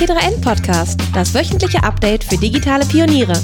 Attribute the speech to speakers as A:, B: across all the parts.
A: T3N Podcast, das wöchentliche Update für digitale Pioniere.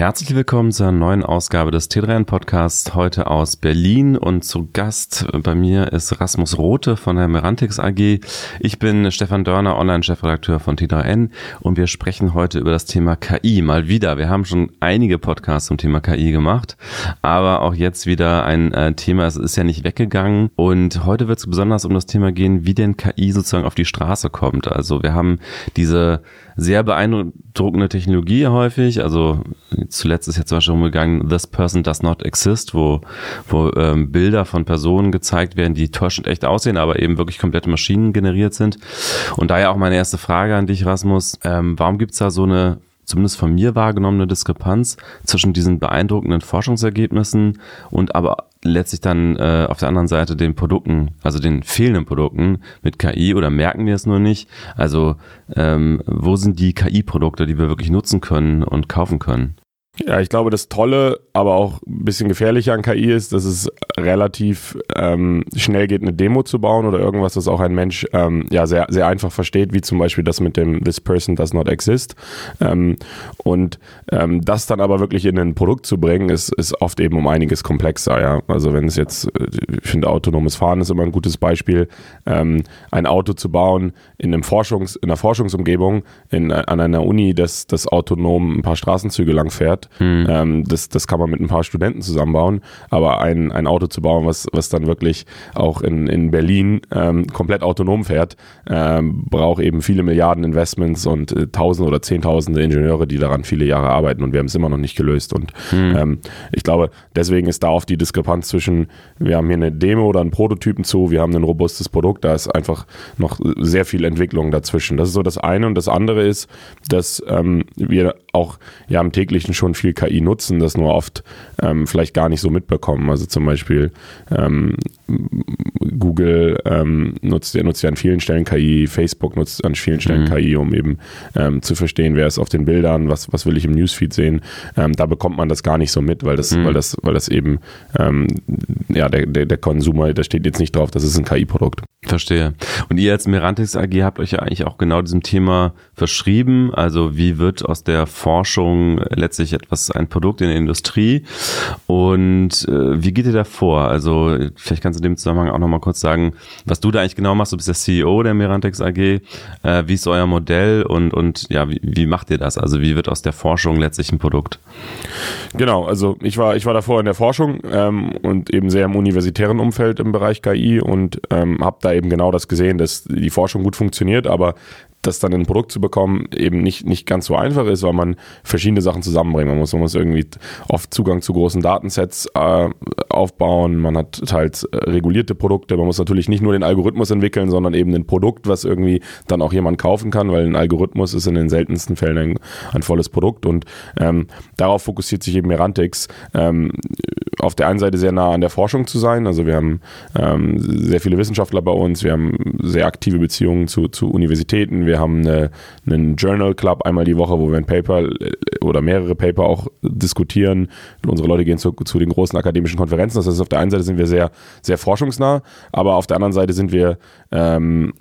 B: Herzlich willkommen zur neuen Ausgabe des T3N Podcasts, heute aus Berlin und zu Gast bei mir ist Rasmus Rote von der Merantix AG. Ich bin Stefan Dörner, Online-Chefredakteur von T3N und wir sprechen heute über das Thema KI. Mal wieder, wir haben schon einige Podcasts zum Thema KI gemacht, aber auch jetzt wieder ein äh, Thema, es ist ja nicht weggegangen und heute wird es besonders um das Thema gehen, wie denn KI sozusagen auf die Straße kommt. Also wir haben diese sehr beeindruckende Technologie häufig. Also zuletzt ist jetzt zum Beispiel umgegangen, This Person Does Not Exist, wo, wo ähm, Bilder von Personen gezeigt werden, die täuschend echt aussehen, aber eben wirklich komplette Maschinen generiert sind. Und daher auch meine erste Frage an dich, Rasmus. Ähm, warum gibt's da so eine zumindest von mir wahrgenommene Diskrepanz zwischen diesen beeindruckenden Forschungsergebnissen und aber letztlich dann äh, auf der anderen Seite den Produkten, also den fehlenden Produkten mit KI oder merken wir es nur nicht? Also ähm, wo sind die KI-Produkte, die wir wirklich nutzen können und kaufen können?
C: Ja, ich glaube, das Tolle, aber auch ein bisschen gefährliche an KI ist, dass es relativ ähm, schnell geht, eine Demo zu bauen oder irgendwas, das auch ein Mensch ähm, ja sehr, sehr einfach versteht, wie zum Beispiel das mit dem This person does not exist. Ähm, und ähm, das dann aber wirklich in ein Produkt zu bringen, ist, ist oft eben um einiges komplexer. Ja? Also wenn es jetzt, äh, ich finde, autonomes Fahren ist immer ein gutes Beispiel, ähm, ein Auto zu bauen in einem Forschungs, in einer Forschungsumgebung in, an einer Uni, das, das autonom ein paar Straßenzüge lang fährt hm. Ähm, das, das kann man mit ein paar Studenten zusammenbauen, aber ein, ein Auto zu bauen, was, was dann wirklich auch in, in Berlin ähm, komplett autonom fährt, ähm, braucht eben viele Milliarden Investments und äh, Tausende oder Zehntausende Ingenieure, die daran viele Jahre arbeiten und wir haben es immer noch nicht gelöst. Und hm. ähm, ich glaube, deswegen ist da oft die Diskrepanz zwischen, wir haben hier eine Demo oder einen Prototypen zu, wir haben ein robustes Produkt, da ist einfach noch sehr viel Entwicklung dazwischen. Das ist so das eine und das andere ist, dass ähm, wir auch ja im täglichen schon viel KI nutzen, das nur oft ähm, vielleicht gar nicht so mitbekommen. Also zum Beispiel ähm, Google ähm, nutzt, nutzt ja an vielen Stellen KI, Facebook nutzt an vielen Stellen mhm. KI, um eben ähm, zu verstehen, wer ist auf den Bildern, was, was will ich im Newsfeed sehen. Ähm, da bekommt man das gar nicht so mit, weil das, mhm. weil das, weil das eben ähm, ja der, der, der Konsumer, da steht jetzt nicht drauf, das ist ein KI-Produkt.
B: Verstehe. Und ihr als Merantix AG habt euch ja eigentlich auch genau diesem Thema verschrieben. Also wie wird aus der Forschung letztlich etwas, ein Produkt in der Industrie? Und äh, wie geht ihr da vor? Also vielleicht kannst du in dem Zusammenhang auch nochmal kurz sagen, was du da eigentlich genau machst. Du bist der CEO der Merantix AG. Äh, wie ist euer Modell und, und ja, wie, wie macht ihr das? Also wie wird aus der Forschung letztlich ein Produkt?
C: Genau, also ich war, ich war davor in der Forschung ähm, und eben sehr im universitären Umfeld im Bereich KI und ähm, habe da eben genau das gesehen, dass die Forschung gut funktioniert, aber das dann in ein Produkt zu bekommen, eben nicht, nicht ganz so einfach ist, weil man verschiedene Sachen zusammenbringen. Muss. Man muss irgendwie oft Zugang zu großen Datensets äh, aufbauen, man hat teils äh, regulierte Produkte, man muss natürlich nicht nur den Algorithmus entwickeln, sondern eben ein Produkt, was irgendwie dann auch jemand kaufen kann, weil ein Algorithmus ist in den seltensten Fällen ein, ein volles Produkt. Und ähm, darauf fokussiert sich eben Merantix, ähm, auf der einen Seite sehr nah an der Forschung zu sein, also wir haben ähm, sehr viele Wissenschaftler bei uns, wir haben sehr aktive Beziehungen zu, zu Universitäten, wir haben eine, einen Journal Club einmal die Woche, wo wir ein Paper äh, oder mehrere Paper auch diskutieren. Unsere Leute gehen zu, zu den großen akademischen Konferenzen. Das heißt, auf der einen Seite sind wir sehr, sehr forschungsnah, aber auf der anderen Seite sind wir ähm,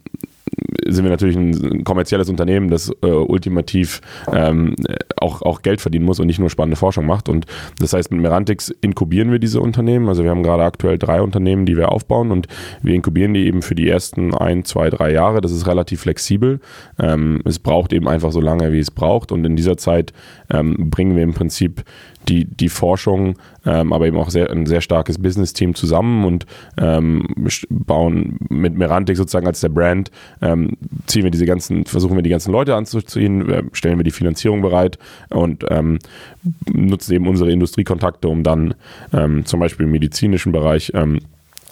C: sind wir natürlich ein kommerzielles Unternehmen, das äh, ultimativ ähm, auch, auch Geld verdienen muss und nicht nur spannende Forschung macht. Und das heißt, mit Merantix inkubieren wir diese Unternehmen. Also wir haben gerade aktuell drei Unternehmen, die wir aufbauen und wir inkubieren die eben für die ersten ein, zwei, drei Jahre. Das ist relativ flexibel. Ähm, es braucht eben einfach so lange, wie es braucht. Und in dieser Zeit ähm, bringen wir im Prinzip die, die Forschung, ähm, aber eben auch sehr, ein sehr starkes Business-Team zusammen und ähm, bauen mit Merantic sozusagen als der Brand, ähm, ziehen wir diese ganzen, versuchen wir die ganzen Leute anzuziehen, stellen wir die Finanzierung bereit und ähm, nutzen eben unsere Industriekontakte, um dann ähm, zum Beispiel im medizinischen Bereich ähm,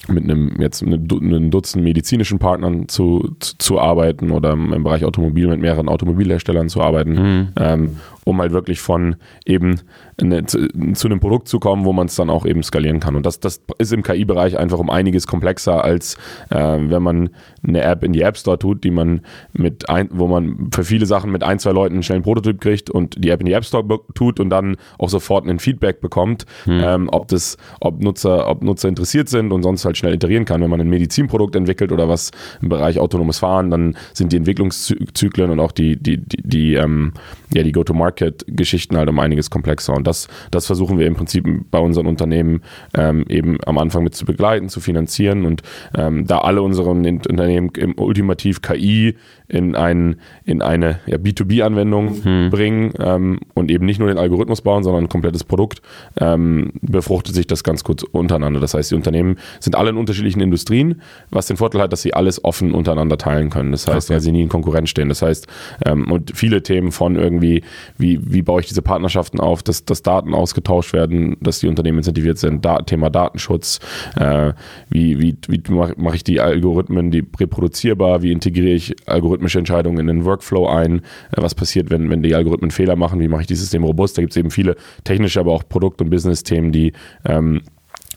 C: mit einem jetzt einem Dutzend medizinischen Partnern zu, zu, zu, arbeiten oder im Bereich Automobil mit mehreren Automobilherstellern zu arbeiten, mhm. ähm, um halt wirklich von eben eine, zu, zu, einem Produkt zu kommen, wo man es dann auch eben skalieren kann. Und das, das ist im KI-Bereich einfach um einiges komplexer, als äh, wenn man eine App in die App Store tut, die man mit ein, wo man für viele Sachen mit ein, zwei Leuten einen schnellen Prototyp kriegt und die App in die App Store tut und dann auch sofort ein Feedback bekommt, hm. ähm, ob das, ob Nutzer, ob Nutzer interessiert sind und sonst halt schnell iterieren kann. Wenn man ein Medizinprodukt entwickelt oder was im Bereich autonomes Fahren, dann sind die Entwicklungszyklen und auch die, die, die, die ähm, ja, die Go-to-Market-Geschichten halt um einiges komplexer. Und das, das versuchen wir im Prinzip bei unseren Unternehmen ähm, eben am Anfang mit zu begleiten, zu finanzieren und ähm, da alle unsere Unternehmen im ultimativ KI in, ein, in eine ja, B2B-Anwendung hm. bringen ähm, und eben nicht nur den Algorithmus bauen, sondern ein komplettes Produkt, ähm, befruchtet sich das ganz kurz untereinander. Das heißt, die Unternehmen sind alle in unterschiedlichen Industrien, was den Vorteil hat, dass sie alles offen untereinander teilen können. Das heißt, okay. weil sie nie in Konkurrenz stehen. Das heißt, ähm, und viele Themen von irgendwie, wie, wie baue ich diese Partnerschaften auf, dass, dass Daten ausgetauscht werden, dass die Unternehmen incentiviert sind, da, Thema Datenschutz, äh, wie, wie, wie mache mach ich die Algorithmen, die reproduzierbar, wie integriere ich Algorithmen algorithmische Entscheidungen in den Workflow ein. Äh, was passiert, wenn, wenn die Algorithmen Fehler machen? Wie mache ich dieses System robust? Da gibt es eben viele technische, aber auch Produkt- und Business-Themen, die ähm,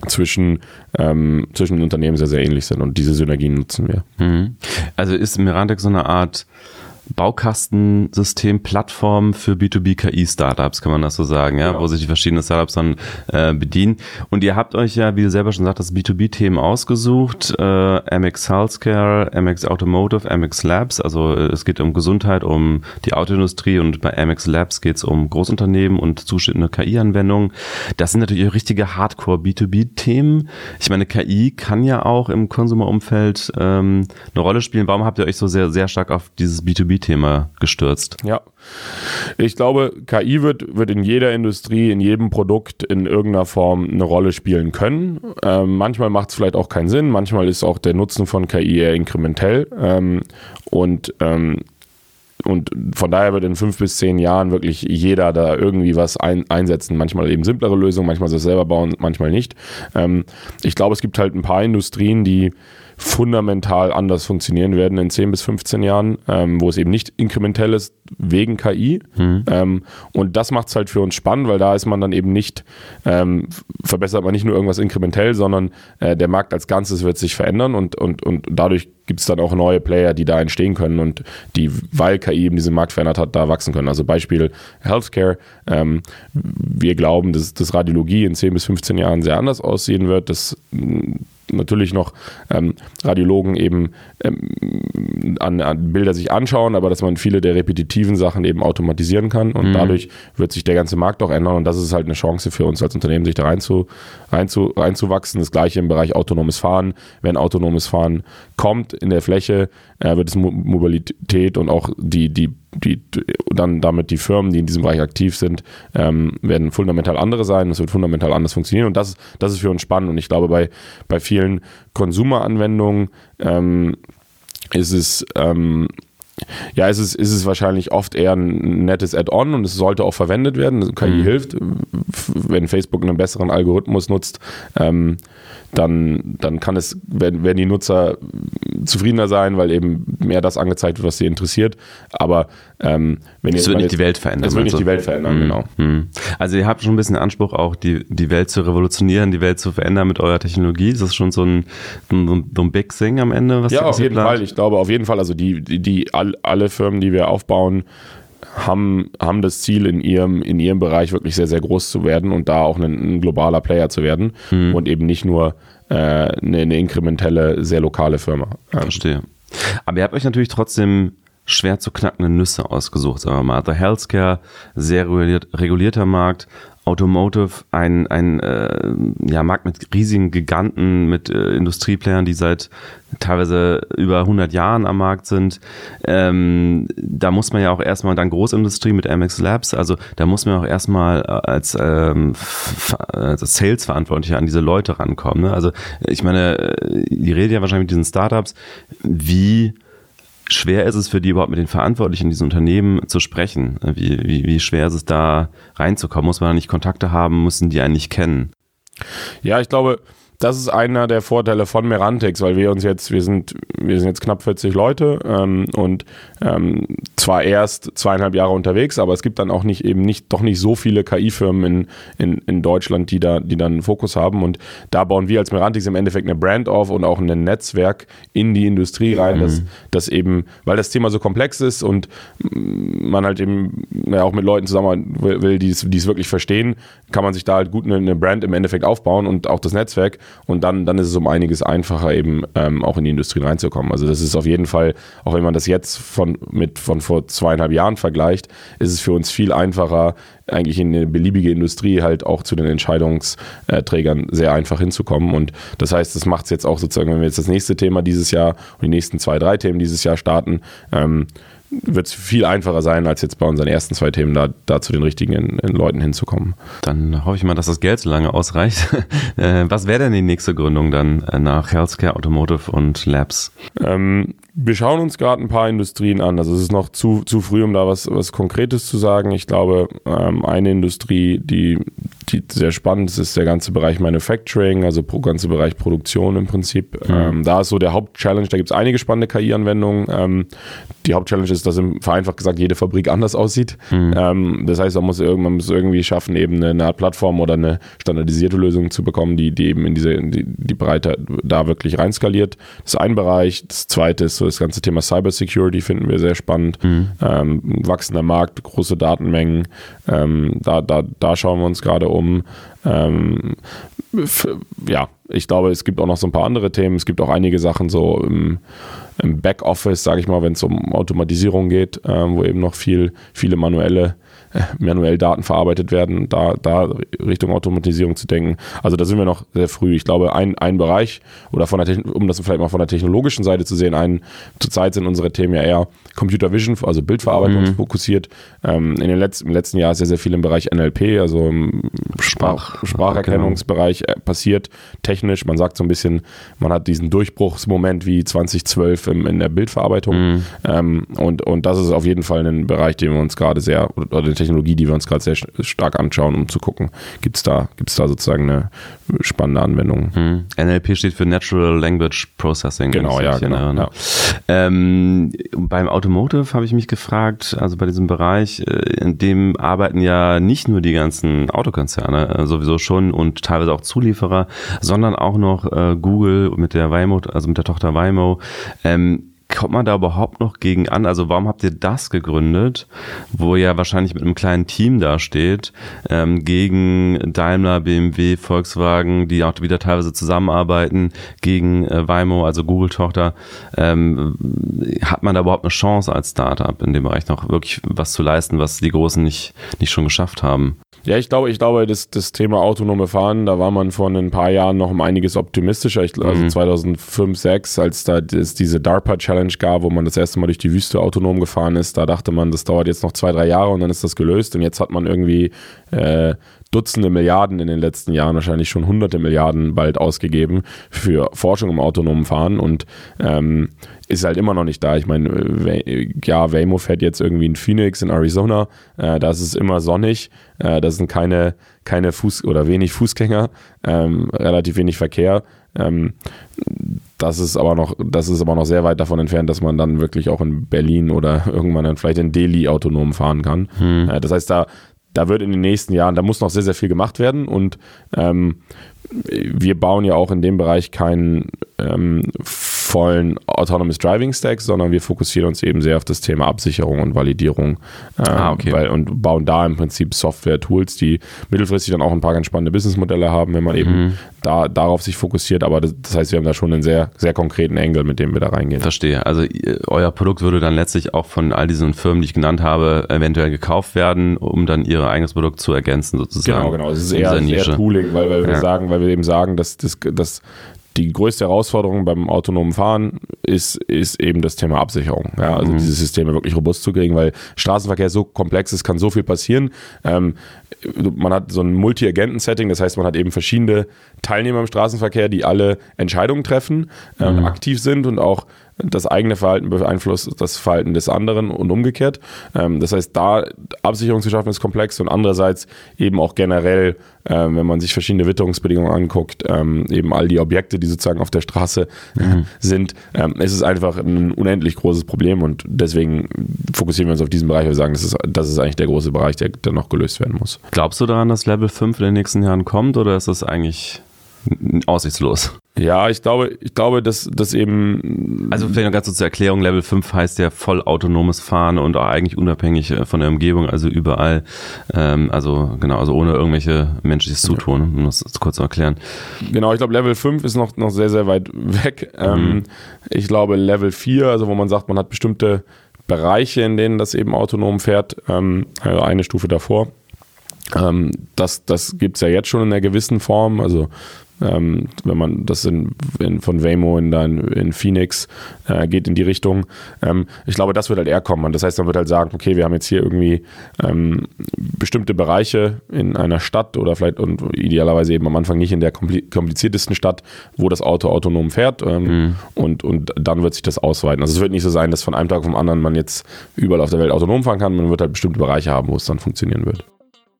C: zwischen, ähm, zwischen den Unternehmen sehr, sehr ähnlich sind und diese Synergien nutzen wir.
B: Mhm. Also ist Mirantec so eine Art Baukastensystem, Plattform für B2B-KI-Startups, kann man das so sagen, ja, genau. wo sich die verschiedenen Startups dann äh, bedienen. Und ihr habt euch ja, wie du selber schon sagtest, B2B-Themen ausgesucht, äh, Amex Healthcare, Amex Automotive, Amex Labs, also äh, es geht um Gesundheit, um die Autoindustrie und bei Amex Labs geht es um Großunternehmen und zuschnittene KI-Anwendungen. Das sind natürlich richtige Hardcore-B2B-Themen. Ich meine, KI kann ja auch im Konsumerumfeld ähm, eine Rolle spielen. Warum habt ihr euch so sehr, sehr stark auf dieses B2B KI-Thema gestürzt.
C: Ja. Ich glaube, KI wird, wird in jeder Industrie, in jedem Produkt in irgendeiner Form eine Rolle spielen können. Ähm, manchmal macht es vielleicht auch keinen Sinn, manchmal ist auch der Nutzen von KI eher inkrementell. Ähm, und ähm, und von daher wird in fünf bis zehn Jahren wirklich jeder da irgendwie was ein, einsetzen. Manchmal eben simplere Lösungen, manchmal sich selber bauen, manchmal nicht. Ähm, ich glaube, es gibt halt ein paar Industrien, die fundamental anders funktionieren werden in 10 bis 15 Jahren, ähm, wo es eben nicht inkrementell ist wegen KI. Mhm. Ähm, und das macht es halt für uns spannend, weil da ist man dann eben nicht, ähm, verbessert man nicht nur irgendwas inkrementell, sondern äh, der Markt als Ganzes wird sich verändern und, und, und dadurch gibt es dann auch neue Player, die da entstehen können und die, weil KI eben diesen Markt verändert hat, da wachsen können. Also Beispiel Healthcare. Ähm, wir glauben, dass, dass Radiologie in 10 bis 15 Jahren sehr anders aussehen wird, dass natürlich noch ähm, Radiologen eben ähm, an, an, Bilder sich anschauen, aber dass man viele der repetitiven Sachen eben automatisieren kann und mhm. dadurch wird sich der ganze Markt auch ändern und das ist halt eine Chance für uns als Unternehmen, sich da rein zu, rein zu, reinzuwachsen. Das gleiche im Bereich autonomes Fahren. Wenn autonomes Fahren kommt in der Fläche, äh, wird es Mobilität und auch die, die die dann damit die Firmen, die in diesem Bereich aktiv sind, ähm, werden fundamental andere sein. Es wird fundamental anders funktionieren und das, das ist für uns spannend. Und ich glaube, bei, bei vielen Konsumeranwendungen ähm, ist es ähm, ja, ist es, ist es wahrscheinlich oft eher ein nettes Add-on und es sollte auch verwendet werden. KI mhm. hilft, wenn Facebook einen besseren Algorithmus nutzt, ähm, dann, dann kann es, werden, werden die Nutzer zufriedener sein, weil eben mehr das angezeigt wird, was sie interessiert. Aber ähm, wenn
B: es wird nicht die Welt verändern.
C: Es wird nicht also. die Welt verändern, mhm. genau.
B: Mhm. Also ihr habt schon ein bisschen Anspruch, auch die, die Welt zu revolutionieren, die Welt zu verändern mit eurer Technologie. Ist das schon so ein, so ein, so ein Big Thing am Ende?
C: Was ja, auf jeden? Fall. Ich glaube auf jeden Fall, also die, die, die all, alle Firmen, die wir aufbauen, haben, haben das Ziel, in ihrem, in ihrem Bereich wirklich sehr, sehr groß zu werden und da auch ein, ein globaler Player zu werden mhm. und eben nicht nur äh, eine, eine, inkrementelle, sehr lokale Firma.
B: Verstehe. Aber ihr habt euch natürlich trotzdem schwer zu knackende Nüsse ausgesucht, sagen wir mal. The Healthcare, sehr reguliert, regulierter Markt, Automotive, ein, ein äh, ja, Markt mit riesigen Giganten, mit äh, Industrieplayern, die seit teilweise über 100 Jahren am Markt sind. Ähm, da muss man ja auch erstmal dann Großindustrie mit MX Labs, also da muss man auch erstmal als, ähm, als Sales-Verantwortlicher an diese Leute rankommen. Ne? Also ich meine, äh, die reden ja wahrscheinlich mit diesen Startups, wie schwer ist es für die überhaupt mit den Verantwortlichen in diesen Unternehmen zu sprechen? Wie, wie, wie schwer ist es da reinzukommen? Muss man da nicht Kontakte haben? Müssen die einen nicht kennen?
C: Ja, ich glaube, das ist einer der Vorteile von Merantix, weil wir uns jetzt, wir sind, wir sind jetzt knapp 40 Leute ähm, und ähm, zwar erst zweieinhalb Jahre unterwegs, aber es gibt dann auch nicht eben nicht, doch nicht so viele KI-Firmen in, in, in Deutschland, die da, die dann einen Fokus haben. Und da bauen wir als Merantix im Endeffekt eine Brand auf und auch ein Netzwerk in die Industrie rein, mhm. dass, dass eben, weil das Thema so komplex ist und man halt eben ja, auch mit Leuten zusammen will, die es, die es wirklich verstehen, kann man sich da halt gut eine, eine Brand im Endeffekt aufbauen und auch das Netzwerk. Und dann, dann ist es um einiges einfacher, eben ähm, auch in die Industrie reinzukommen. Also das ist auf jeden Fall, auch wenn man das jetzt von, mit, von vor zweieinhalb Jahren vergleicht, ist es für uns viel einfacher, eigentlich in eine beliebige Industrie halt auch zu den Entscheidungsträgern sehr einfach hinzukommen. Und das heißt, das macht es jetzt auch sozusagen, wenn wir jetzt das nächste Thema dieses Jahr und die nächsten zwei, drei Themen dieses Jahr starten, ähm, wird es viel einfacher sein, als jetzt bei unseren ersten zwei Themen da, da zu den richtigen in, in Leuten hinzukommen.
B: Dann hoffe ich mal, dass das Geld so lange ausreicht. Äh, was wäre denn die nächste Gründung dann äh, nach Healthcare, Automotive und Labs?
C: Ähm, wir schauen uns gerade ein paar Industrien an. Also es ist noch zu, zu früh, um da was, was Konkretes zu sagen. Ich glaube, ähm, eine Industrie, die, die sehr spannend ist, ist der ganze Bereich Manufacturing, also der ganze Bereich Produktion im Prinzip. Mhm. Ähm, da ist so der Hauptchallenge, da gibt es einige spannende KI-Anwendungen. Ähm, die Hauptchallenge ist, dass im vereinfacht gesagt jede Fabrik anders aussieht. Mhm. Ähm, das heißt, man muss, man muss irgendwie schaffen, eben eine, Art Plattform oder eine standardisierte Lösung zu bekommen, die, die eben in diese, die, die Breite da wirklich reinskaliert. Das ist ein Bereich. Das zweite ist so das ganze Thema Cybersecurity finden wir sehr spannend. Mhm. Ähm, wachsender Markt, große Datenmengen. Ähm, da, da, da schauen wir uns gerade um. Ähm, ja, ich glaube, es gibt auch noch so ein paar andere Themen. Es gibt auch einige Sachen so im, im Backoffice, sage ich mal, wenn es um Automatisierung geht, ähm, wo eben noch viel, viele manuelle manuell Daten verarbeitet werden, da, da Richtung Automatisierung zu denken. Also da sind wir noch sehr früh. Ich glaube, ein, ein Bereich, oder von der um das vielleicht mal von der technologischen Seite zu sehen, ein, zurzeit sind unsere Themen ja eher Computer Vision, also Bildverarbeitung mhm. fokussiert. Ähm, in den letzten, Im letzten Jahr ist sehr, sehr viel im Bereich NLP, also im Sprach, Spracherkennungsbereich äh, passiert, technisch. Man sagt so ein bisschen, man hat diesen Durchbruchsmoment wie 2012 im, in der Bildverarbeitung. Mhm. Ähm, und, und das ist auf jeden Fall ein Bereich, den wir uns gerade sehr, oder den Technologie, die wir uns gerade sehr stark anschauen, um zu gucken, gibt es da, gibt's da sozusagen eine spannende Anwendung.
B: Hm. NLP steht für Natural Language Processing.
C: Genau, ja, genau.
B: Ne? ja. Ähm, beim Automotive habe ich mich gefragt, also bei diesem Bereich, äh, in dem arbeiten ja nicht nur die ganzen Autokonzerne äh, sowieso schon und teilweise auch Zulieferer, sondern auch noch äh, Google mit der Waymo, also mit der Tochter Waymo. Ähm, kommt man da überhaupt noch gegen an? Also warum habt ihr das gegründet, wo ihr wahrscheinlich mit einem kleinen Team dasteht, ähm, gegen Daimler, BMW, Volkswagen, die auch wieder teilweise zusammenarbeiten, gegen äh, Waymo, also Google-Tochter. Ähm, hat man da überhaupt eine Chance als Startup in dem Bereich noch wirklich was zu leisten, was die Großen nicht, nicht schon geschafft haben?
C: Ja, ich glaube, ich glaube, das, das Thema autonome Fahren, da war man vor ein paar Jahren noch um einiges optimistischer. Ich, also mhm. 2005, 2006, als da es diese DARPA Challenge gab, wo man das erste Mal durch die Wüste autonom gefahren ist, da dachte man, das dauert jetzt noch zwei, drei Jahre und dann ist das gelöst. Und jetzt hat man irgendwie äh, Dutzende Milliarden in den letzten Jahren, wahrscheinlich schon hunderte Milliarden bald ausgegeben für Forschung im autonomen Fahren und ähm, ist halt immer noch nicht da. Ich meine, ja, Waymo fährt jetzt irgendwie in Phoenix in Arizona, äh, da ist es immer sonnig, äh, da sind keine, keine Fuß- oder wenig Fußgänger, ähm, relativ wenig Verkehr. Ähm, das ist aber noch, das ist aber noch sehr weit davon entfernt, dass man dann wirklich auch in Berlin oder irgendwann dann vielleicht in Delhi autonom fahren kann. Hm. Äh, das heißt, da, da wird in den nächsten Jahren, da muss noch sehr, sehr viel gemacht werden und ähm, wir bauen ja auch in dem Bereich keinen ähm, vollen Autonomous Driving Stack, sondern wir fokussieren uns eben sehr auf das Thema Absicherung und Validierung ähm, ah, okay. weil, und bauen da im Prinzip Software-Tools, die mittelfristig dann auch ein paar ganz spannende Businessmodelle haben, wenn man mhm. eben da, darauf sich fokussiert. Aber das, das, heißt, wir haben da schon einen sehr, sehr konkreten Engel, mit dem wir da reingehen.
B: Verstehe. Also euer Produkt würde dann letztlich auch von all diesen Firmen, die ich genannt habe, eventuell gekauft werden, um dann ihr eigenes Produkt zu ergänzen sozusagen.
C: Genau, genau. Es ist eher, eher Tooling, weil, weil ja. wir sagen, weil wir eben sagen, dass das, das die größte Herausforderung beim autonomen Fahren ist, ist eben das Thema Absicherung. Ja, also mhm. diese Systeme wirklich robust zu kriegen, weil Straßenverkehr so komplex ist, kann so viel passieren. Ähm, man hat so ein Multi-Agenten-Setting, das heißt, man hat eben verschiedene Teilnehmer im Straßenverkehr, die alle Entscheidungen treffen, ähm, mhm. aktiv sind und auch das eigene Verhalten beeinflusst das Verhalten des anderen und umgekehrt. Ähm, das heißt, da Absicherung zu schaffen ist komplex und andererseits eben auch generell, ähm, wenn man sich verschiedene Witterungsbedingungen anguckt, ähm, eben all die Objekte, die sozusagen auf der Straße mhm. sind, ist es einfach ein unendlich großes Problem und deswegen fokussieren wir uns auf diesen Bereich. Wir sagen, das ist, das ist eigentlich der große Bereich, der, der noch gelöst werden muss.
B: Glaubst du daran, dass Level 5 in den nächsten Jahren kommt oder ist das eigentlich aussichtslos.
C: Ja, ich glaube, ich glaube, dass das eben.
B: Also vielleicht noch ganz kurz zur Erklärung, Level 5 heißt ja voll autonomes Fahren und auch eigentlich unabhängig äh, von der Umgebung, also überall. Ähm, also genau, also ohne irgendwelche menschliches Zutun, um das kurz zu erklären.
C: Genau, ich glaube, Level 5 ist noch, noch sehr, sehr weit weg. Mhm. Ähm, ich glaube, Level 4, also wo man sagt, man hat bestimmte Bereiche, in denen das eben autonom fährt, ähm, also eine Stufe davor. Ähm, das das gibt es ja jetzt schon in einer gewissen Form. Also ähm, wenn man das in, in, von Waymo in, dann in Phoenix äh, geht in die Richtung. Ähm, ich glaube, das wird halt eher kommen. Das heißt, man wird halt sagen, okay, wir haben jetzt hier irgendwie ähm, bestimmte Bereiche in einer Stadt oder vielleicht und idealerweise eben am Anfang nicht in der kompliziertesten Stadt, wo das Auto autonom fährt ähm, mhm. und, und dann wird sich das ausweiten. Also es wird nicht so sein, dass von einem Tag auf den anderen man jetzt überall auf der Welt autonom fahren kann. Man wird halt bestimmte Bereiche haben, wo es dann funktionieren wird.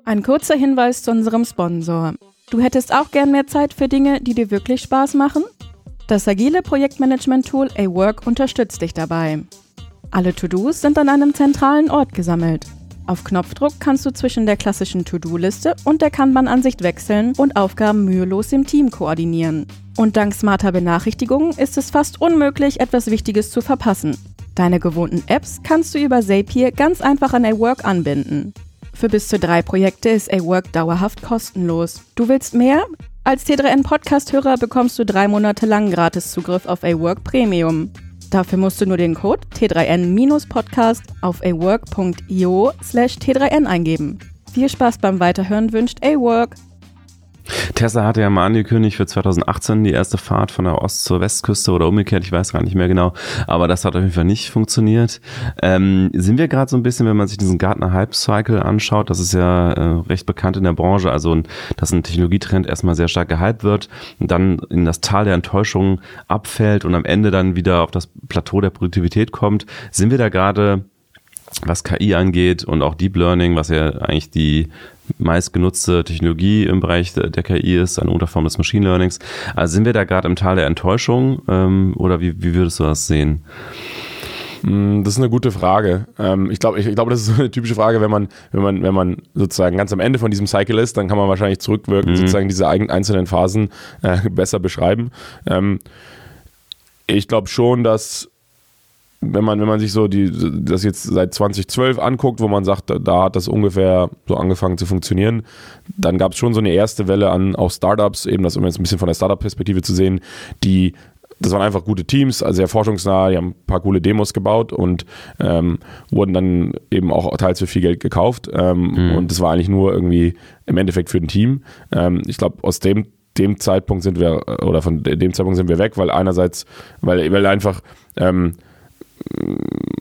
A: Ein kurzer Hinweis zu unserem Sponsor. Du hättest auch gern mehr Zeit für Dinge, die dir wirklich Spaß machen? Das agile Projektmanagement-Tool A-Work unterstützt dich dabei. Alle To-Dos sind an einem zentralen Ort gesammelt. Auf Knopfdruck kannst du zwischen der klassischen To-Do-Liste und der Kanban-Ansicht wechseln und Aufgaben mühelos im Team koordinieren. Und dank smarter Benachrichtigungen ist es fast unmöglich, etwas Wichtiges zu verpassen. Deine gewohnten Apps kannst du über Zapier ganz einfach an A-Work anbinden. Für bis zu drei Projekte ist A-Work dauerhaft kostenlos. Du willst mehr? Als T3N Podcast-Hörer bekommst du drei Monate lang Gratiszugriff auf A-Work Premium. Dafür musst du nur den Code T3N-Podcast auf awork.io slash T3N eingeben. Viel Spaß beim Weiterhören wünscht A-Work.
B: Tesla hatte ja mal angekündigt für 2018 die erste Fahrt von der Ost- zur Westküste oder umgekehrt, ich weiß gar nicht mehr genau, aber das hat auf jeden Fall nicht funktioniert. Ähm, sind wir gerade so ein bisschen, wenn man sich diesen Gartner Hype Cycle anschaut, das ist ja äh, recht bekannt in der Branche, also dass ein Technologietrend erstmal sehr stark gehypt wird und dann in das Tal der Enttäuschung abfällt und am Ende dann wieder auf das Plateau der Produktivität kommt. Sind wir da gerade was KI angeht und auch Deep Learning, was ja eigentlich die meistgenutzte Technologie im Bereich der, KI ist, eine Unterform des Machine Learnings. Also sind wir da gerade im Tal der Enttäuschung ähm, oder wie, wie würdest du das sehen?
C: Mm, das ist eine gute Frage. Ähm, ich glaube, ich, ich glaube, das ist so eine typische Frage, wenn man, wenn man, wenn man sozusagen ganz am Ende von diesem Cycle ist, dann kann man wahrscheinlich zurückwirken, mhm. sozusagen diese einzelnen Phasen äh, besser beschreiben. Ähm, ich glaube schon, dass wenn man, wenn man sich so die, das jetzt seit 2012 anguckt, wo man sagt, da hat das ungefähr so angefangen zu funktionieren, dann gab es schon so eine erste Welle an auch Startups, eben das um jetzt ein bisschen von der Startup-Perspektive zu sehen, die das waren einfach gute Teams, also sehr forschungsnah, die haben ein paar coole Demos gebaut und ähm, wurden dann eben auch teils für viel Geld gekauft. Ähm, mhm. Und das war eigentlich nur irgendwie im Endeffekt für ein Team. Ähm, ich glaube, aus dem, dem Zeitpunkt sind wir, oder von dem Zeitpunkt sind wir weg, weil einerseits, weil, weil einfach ähm,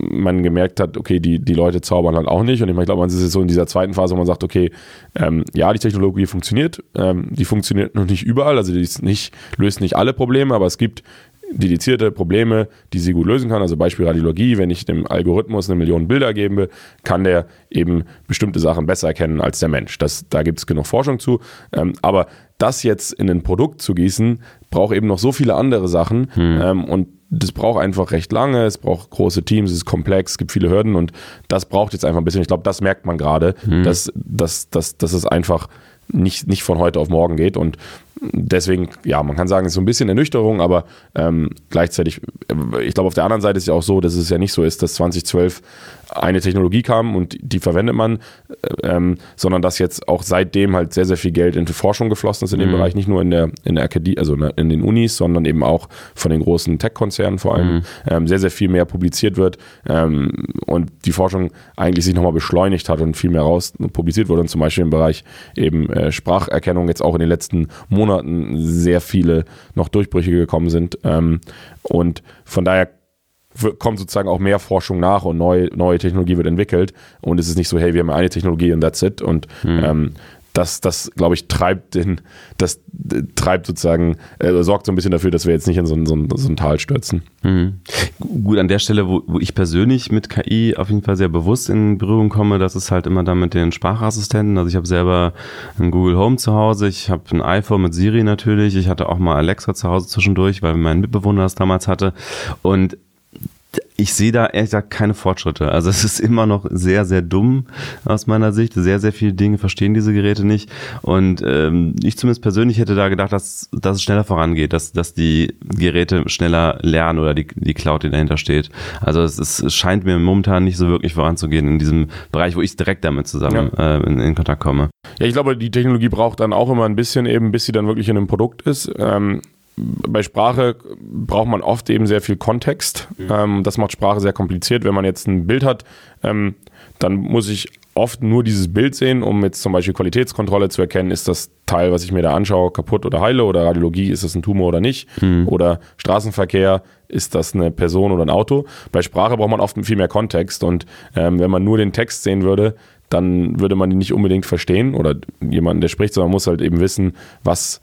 C: man gemerkt hat, okay, die, die Leute zaubern halt auch nicht. Und ich, meine, ich glaube, man ist jetzt so in dieser zweiten Phase, wo man sagt, okay, ähm, ja, die Technologie funktioniert, ähm, die funktioniert noch nicht überall, also die nicht, löst nicht alle Probleme, aber es gibt dedizierte Probleme, die sie gut lösen kann. Also Beispiel Radiologie, wenn ich dem Algorithmus eine Million Bilder gebe, kann der eben bestimmte Sachen besser erkennen als der Mensch. Das, da gibt es genug Forschung zu. Ähm, aber das jetzt in ein Produkt zu gießen, braucht eben noch so viele andere Sachen. Hm. Ähm, und das braucht einfach recht lange, es braucht große Teams, es ist komplex, es gibt viele Hürden und das braucht jetzt einfach ein bisschen. Ich glaube, das merkt man gerade, mhm. dass, dass, dass, dass es einfach nicht, nicht von heute auf morgen geht. Und deswegen, ja, man kann sagen, es ist so ein bisschen Ernüchterung, aber ähm, gleichzeitig, äh, ich glaube, auf der anderen Seite ist es ja auch so, dass es ja nicht so ist, dass 2012 eine Technologie kam und die verwendet man, äh, ähm, sondern dass jetzt auch seitdem halt sehr, sehr viel Geld in Forschung geflossen ist in dem mhm. Bereich, nicht nur in der, in der Akademie, also in den Unis, sondern eben auch von den großen Tech-Konzernen vor allem, mhm. ähm, sehr, sehr viel mehr publiziert wird ähm, und die Forschung eigentlich sich nochmal beschleunigt hat und viel mehr raus publiziert wurde und zum Beispiel im Bereich eben äh, Spracherkennung jetzt auch in den letzten Monaten Monaten sehr viele noch Durchbrüche gekommen sind. Ähm, und von daher kommt sozusagen auch mehr Forschung nach und neue, neue Technologie wird entwickelt und es ist nicht so, hey, wir haben eine Technologie und that's it und mhm. ähm, das, das glaube ich, treibt den, das treibt sozusagen, äh, sorgt so ein bisschen dafür, dass wir jetzt nicht in so ein, so ein, so ein Tal stürzen.
B: Mhm. Gut, an der Stelle, wo, wo ich persönlich mit KI auf jeden Fall sehr bewusst in Berührung komme, das ist halt immer da mit den Sprachassistenten. Also ich habe selber ein Google Home zu Hause, ich habe ein iPhone mit Siri natürlich, ich hatte auch mal Alexa zu Hause zwischendurch, weil mein Mitbewohner das damals hatte. Und ich sehe da ehrlich gesagt keine Fortschritte. Also es ist immer noch sehr, sehr dumm aus meiner Sicht. Sehr, sehr viele Dinge verstehen diese Geräte nicht. Und ähm, ich zumindest persönlich hätte da gedacht, dass, dass es schneller vorangeht, dass, dass die Geräte schneller lernen oder die, die Cloud, die dahinter steht. Also es, ist, es scheint mir momentan nicht so wirklich voranzugehen in diesem Bereich, wo ich direkt damit zusammen ja. äh, in, in, Kontakt komme.
C: Ja, ich glaube, die Technologie braucht dann auch immer ein bisschen eben, bis sie dann wirklich in einem Produkt ist. Ähm bei Sprache braucht man oft eben sehr viel Kontext. Mhm. Ähm, das macht Sprache sehr kompliziert. Wenn man jetzt ein Bild hat, ähm, dann muss ich oft nur dieses Bild sehen, um jetzt zum Beispiel Qualitätskontrolle zu erkennen, ist das Teil, was ich mir da anschaue, kaputt oder heile oder Radiologie, ist das ein Tumor oder nicht? Mhm. Oder Straßenverkehr, ist das eine Person oder ein Auto? Bei Sprache braucht man oft viel mehr Kontext und ähm, wenn man nur den Text sehen würde, dann würde man ihn nicht unbedingt verstehen oder jemanden, der spricht, sondern man muss halt eben wissen, was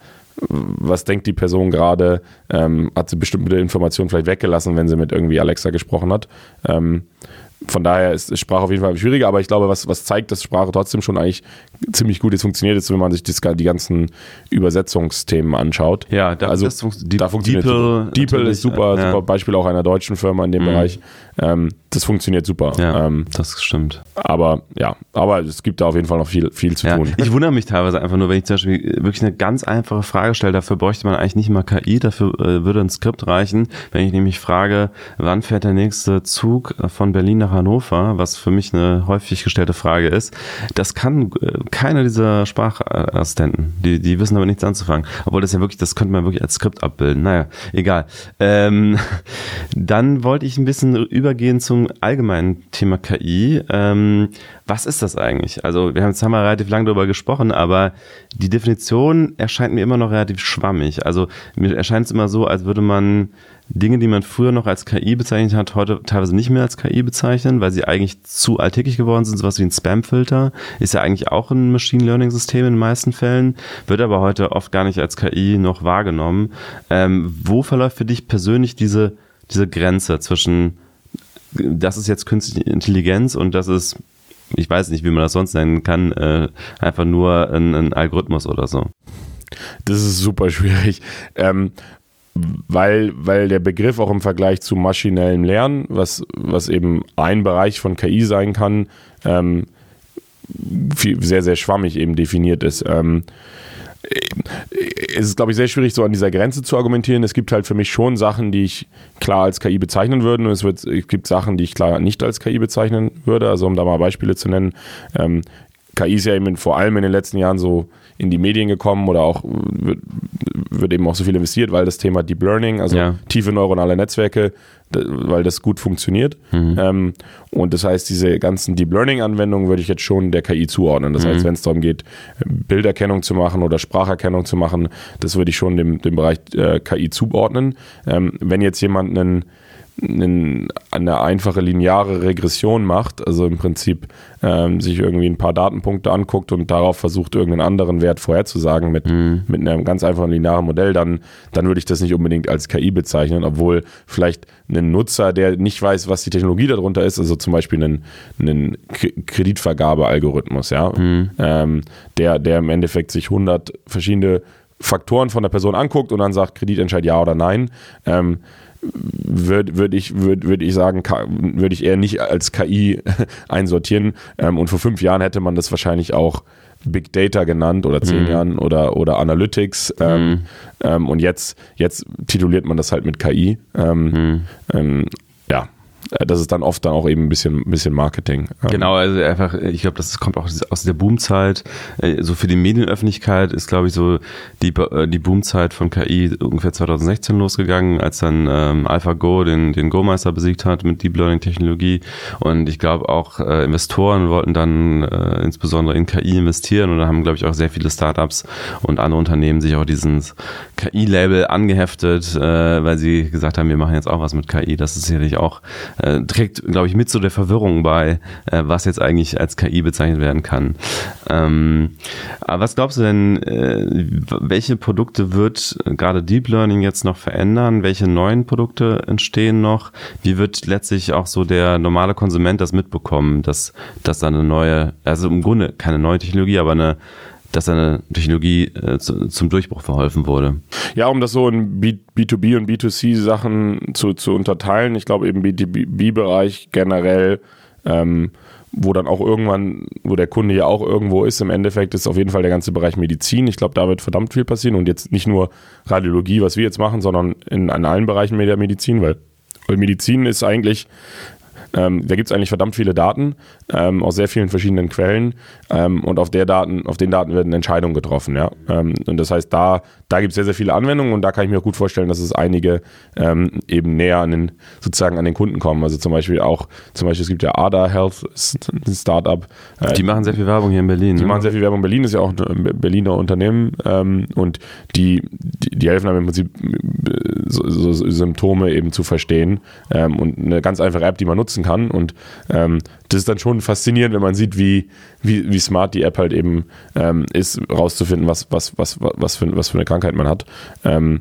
C: was denkt die Person gerade, ähm, hat sie bestimmte Informationen vielleicht weggelassen, wenn sie mit irgendwie Alexa gesprochen hat. Ähm, von daher ist, Sprache auf jeden Fall schwieriger, aber ich glaube, was, was zeigt, dass Sprache trotzdem schon eigentlich ziemlich gut jetzt funktioniert, ist, wenn man sich das, die ganzen Übersetzungsthemen anschaut.
B: Ja, da,
C: also,
B: das fun da funktioniert DeepL,
C: DeepL ist super, ja. super Beispiel auch einer deutschen Firma in dem mhm. Bereich. Ähm, das funktioniert super.
B: Ja, ähm, das stimmt.
C: Aber ja, aber es gibt da auf jeden Fall noch viel, viel zu ja. tun.
B: Ich wundere mich teilweise einfach nur, wenn ich zum Beispiel wirklich eine ganz einfache Frage stelle, dafür bräuchte man eigentlich nicht mal KI, dafür äh, würde ein Skript reichen. Wenn ich nämlich frage, wann fährt der nächste Zug von Berlin nach Hannover, was für mich eine häufig gestellte Frage ist, das kann äh, keiner dieser Sprachassistenten. Die, die wissen aber nichts anzufangen. Obwohl das ja wirklich, das könnte man wirklich als Skript abbilden. Naja, egal. Ähm, dann wollte ich ein bisschen übergehen zum allgemeinen Thema KI. Ähm, was ist das eigentlich? Also wir haben jetzt haben wir relativ lange darüber gesprochen, aber die Definition erscheint mir immer noch relativ schwammig. Also mir erscheint es immer so, als würde man Dinge, die man früher noch als KI bezeichnet hat, heute teilweise nicht mehr als KI bezeichnen, weil sie eigentlich zu alltäglich geworden sind. Sowas wie ein Spamfilter ist ja eigentlich auch ein Machine Learning System in den meisten Fällen, wird aber heute oft gar nicht als KI noch wahrgenommen. Ähm, wo verläuft für dich persönlich diese, diese Grenze zwischen, das ist jetzt künstliche Intelligenz und das ist ich weiß nicht, wie man das sonst nennen kann, äh, einfach nur ein, ein, Algorithmus oder so.
C: Das ist super schwierig. Ähm, weil, weil der Begriff auch im Vergleich zu maschinellem Lernen, was, was eben ein Bereich von KI sein kann, ähm, viel, sehr, sehr schwammig eben definiert ist. Ähm, es ist, glaube ich, sehr schwierig, so an dieser Grenze zu argumentieren. Es gibt halt für mich schon Sachen, die ich klar als KI bezeichnen würde und es, wird, es gibt Sachen, die ich klar nicht als KI bezeichnen würde. Also um da mal Beispiele zu nennen. Ähm, KI ist ja eben vor allem in den letzten Jahren so in die Medien gekommen oder auch wird, wird eben auch so viel investiert, weil das Thema Deep Learning, also ja. tiefe neuronale Netzwerke, weil das gut funktioniert. Mhm. Ähm, und das heißt, diese ganzen Deep Learning-Anwendungen würde ich jetzt schon der KI zuordnen. Das mhm. heißt, wenn es darum geht, Bilderkennung zu machen oder Spracherkennung zu machen, das würde ich schon dem, dem Bereich äh, KI zuordnen. Ähm, wenn jetzt jemand einen eine einfache lineare Regression macht, also im Prinzip ähm, sich irgendwie ein paar Datenpunkte anguckt und darauf versucht, irgendeinen anderen Wert vorherzusagen mit, mhm. mit einem ganz einfachen linearen Modell, dann, dann würde ich das nicht unbedingt als KI bezeichnen, obwohl vielleicht ein Nutzer, der nicht weiß, was die Technologie darunter ist, also zum Beispiel einen, einen Kreditvergabealgorithmus, ja, mhm. ähm, der, der im Endeffekt sich 100 verschiedene Faktoren von der Person anguckt und dann sagt, Kreditentscheid ja oder nein, ähm, würde würd ich, würd, würd ich sagen, würde ich eher nicht als KI einsortieren. Ähm, und vor fünf Jahren hätte man das wahrscheinlich auch Big Data genannt oder zehn mhm. Jahren oder, oder Analytics. Ähm, mhm. Ähm, und jetzt, jetzt tituliert man das halt mit KI. Ähm, mhm. Äh, das ist dann oft dann auch eben ein bisschen, bisschen Marketing.
B: Ähm. Genau, also einfach, ich glaube, das kommt auch aus der Boomzeit. Äh, so für die Medienöffentlichkeit ist, glaube ich, so die, äh, die Boomzeit von KI ungefähr 2016 losgegangen, als dann ähm, AlphaGo den, den Go-Meister besiegt hat mit Deep Learning-Technologie. Und ich glaube auch äh, Investoren wollten dann äh, insbesondere in KI investieren und da haben, glaube ich, auch sehr viele Startups und andere Unternehmen sich auch diesen KI-Label angeheftet, äh, weil sie gesagt haben, wir machen jetzt auch was mit KI. Das ist sicherlich auch äh, trägt, glaube ich, mit zu der Verwirrung bei, äh, was jetzt eigentlich als KI bezeichnet werden kann. Ähm, aber was glaubst du denn, äh, welche Produkte wird gerade Deep Learning jetzt noch verändern? Welche neuen Produkte entstehen noch? Wie wird letztlich auch so der normale Konsument das mitbekommen, dass, dass da eine neue, also im Grunde keine neue Technologie, aber eine dass eine Technologie äh, zu, zum Durchbruch verholfen wurde.
C: Ja, um das so in B, 2 b und B2C-Sachen zu, zu unterteilen, ich glaube eben B2B-Bereich generell, ähm, wo dann auch irgendwann, wo der Kunde ja auch irgendwo ist, im Endeffekt ist auf jeden Fall der ganze Bereich Medizin. Ich glaube, da wird verdammt viel passieren und jetzt nicht nur Radiologie, was wir jetzt machen, sondern in, in allen Bereichen der Medizin, weil, weil Medizin ist eigentlich ähm, da gibt es eigentlich verdammt viele Daten ähm, aus sehr vielen verschiedenen Quellen ähm, und auf, der Daten, auf den Daten werden Entscheidungen getroffen. Ja? Ähm, und das heißt, da, da gibt es sehr, sehr viele Anwendungen und da kann ich mir auch gut vorstellen, dass es einige ähm, eben näher an den, sozusagen an den Kunden kommen. Also zum Beispiel auch, zum Beispiel es gibt ja ADA Health, ein Startup.
B: Äh, die machen sehr viel Werbung hier in Berlin.
C: Die ne? machen sehr viel Werbung in Berlin, ist ja auch ein Berliner Unternehmen ähm, und die, die, die, helfen einem im Prinzip so, so Symptome eben zu verstehen und eine ganz einfache App, die man nutzen kann. Und ähm, das ist dann schon faszinierend, wenn man sieht, wie, wie, wie smart die App halt eben ähm, ist, rauszufinden, was, was, was, was, für, was für eine Krankheit man hat. Ähm,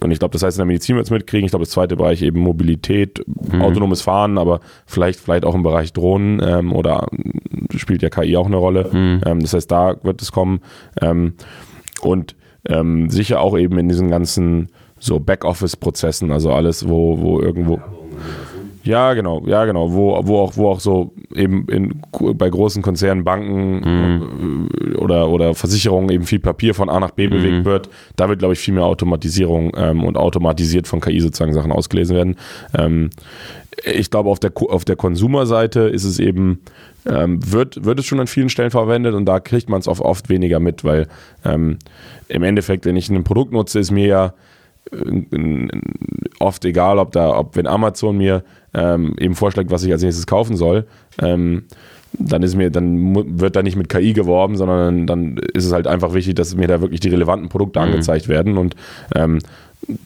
C: und ich glaube, das heißt, in der Medizin wird es mitkriegen. Ich glaube, das zweite Bereich eben Mobilität, mhm. autonomes Fahren, aber vielleicht, vielleicht auch im Bereich Drohnen ähm, oder spielt ja KI auch eine Rolle. Mhm. Ähm, das heißt, da wird es kommen. Ähm, und ähm, sicher auch eben in diesen ganzen so Backoffice-Prozessen, also alles, wo, wo irgendwo. Ja, genau, ja, genau, wo, wo auch, wo auch so eben in, bei großen Konzernen, Banken mhm. oder, oder Versicherungen eben viel Papier von A nach B mhm. bewegt wird. Da wird, glaube ich, viel mehr Automatisierung ähm, und automatisiert von KI sozusagen Sachen ausgelesen werden. Ähm, ich glaube, auf der, auf der Konsumerseite ist es eben, ähm, wird, wird es schon an vielen Stellen verwendet und da kriegt man es oft, oft weniger mit, weil ähm, im Endeffekt, wenn ich ein Produkt nutze, ist mir ja äh, oft egal, ob da, ob wenn Amazon mir ähm, eben vorschlägt, was ich als nächstes kaufen soll, ähm, dann ist mir, dann wird da nicht mit KI geworben, sondern dann ist es halt einfach wichtig, dass mir da wirklich die relevanten Produkte mhm. angezeigt werden und ähm,